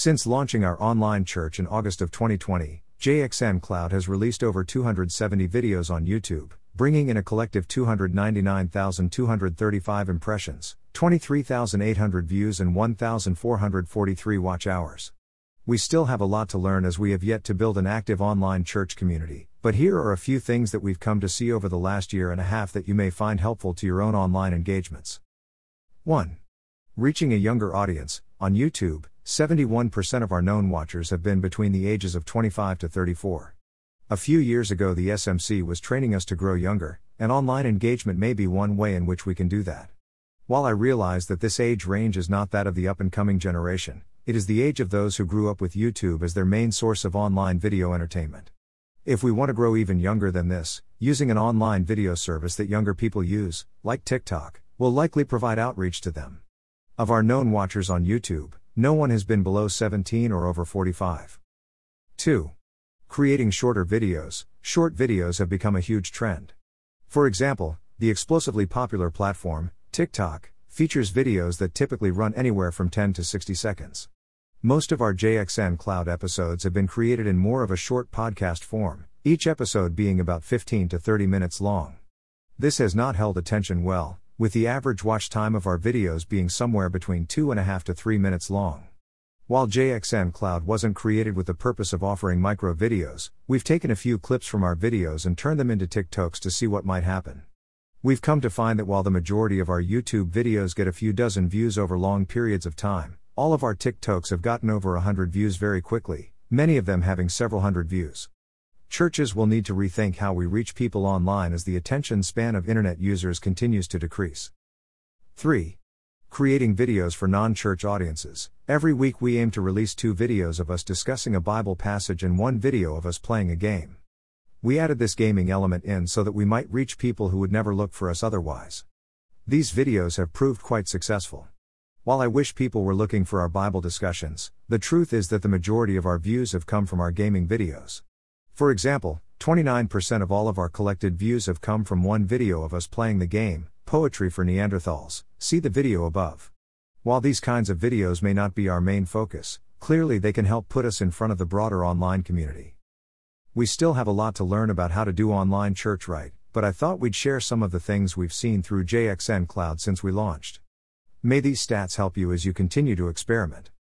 Since launching our online church in August of 2020, JXN Cloud has released over 270 videos on YouTube, bringing in a collective 299,235 impressions, 23,800 views, and 1,443 watch hours. We still have a lot to learn as we have yet to build an active online church community, but here are a few things that we've come to see over the last year and a half that you may find helpful to your own online engagements. 1. Reaching a younger audience. On YouTube, 71% of our known watchers have been between the ages of 25 to 34. A few years ago, the SMC was training us to grow younger, and online engagement may be one way in which we can do that. While I realize that this age range is not that of the up and coming generation, it is the age of those who grew up with YouTube as their main source of online video entertainment. If we want to grow even younger than this, using an online video service that younger people use, like TikTok, will likely provide outreach to them. Of our known watchers on YouTube, no one has been below 17 or over 45. 2. Creating shorter videos. Short videos have become a huge trend. For example, the explosively popular platform, TikTok, features videos that typically run anywhere from 10 to 60 seconds. Most of our JXN Cloud episodes have been created in more of a short podcast form, each episode being about 15 to 30 minutes long. This has not held attention well, with the average watch time of our videos being somewhere between 2.5 to 3 minutes long. While JXN Cloud wasn't created with the purpose of offering micro videos, we've taken a few clips from our videos and turned them into TikToks to see what might happen. We've come to find that while the majority of our YouTube videos get a few dozen views over long periods of time, all of our TikToks have gotten over 100 views very quickly, many of them having several hundred views. Churches will need to rethink how we reach people online as the attention span of internet users continues to decrease. 3. Creating videos for non church audiences. Every week we aim to release two videos of us discussing a Bible passage and one video of us playing a game. We added this gaming element in so that we might reach people who would never look for us otherwise. These videos have proved quite successful. While I wish people were looking for our Bible discussions, the truth is that the majority of our views have come from our gaming videos. For example, 29% of all of our collected views have come from one video of us playing the game, Poetry for Neanderthals. See the video above. While these kinds of videos may not be our main focus, clearly they can help put us in front of the broader online community. We still have a lot to learn about how to do online church right, but I thought we'd share some of the things we've seen through JXN Cloud since we launched. May these stats help you as you continue to experiment.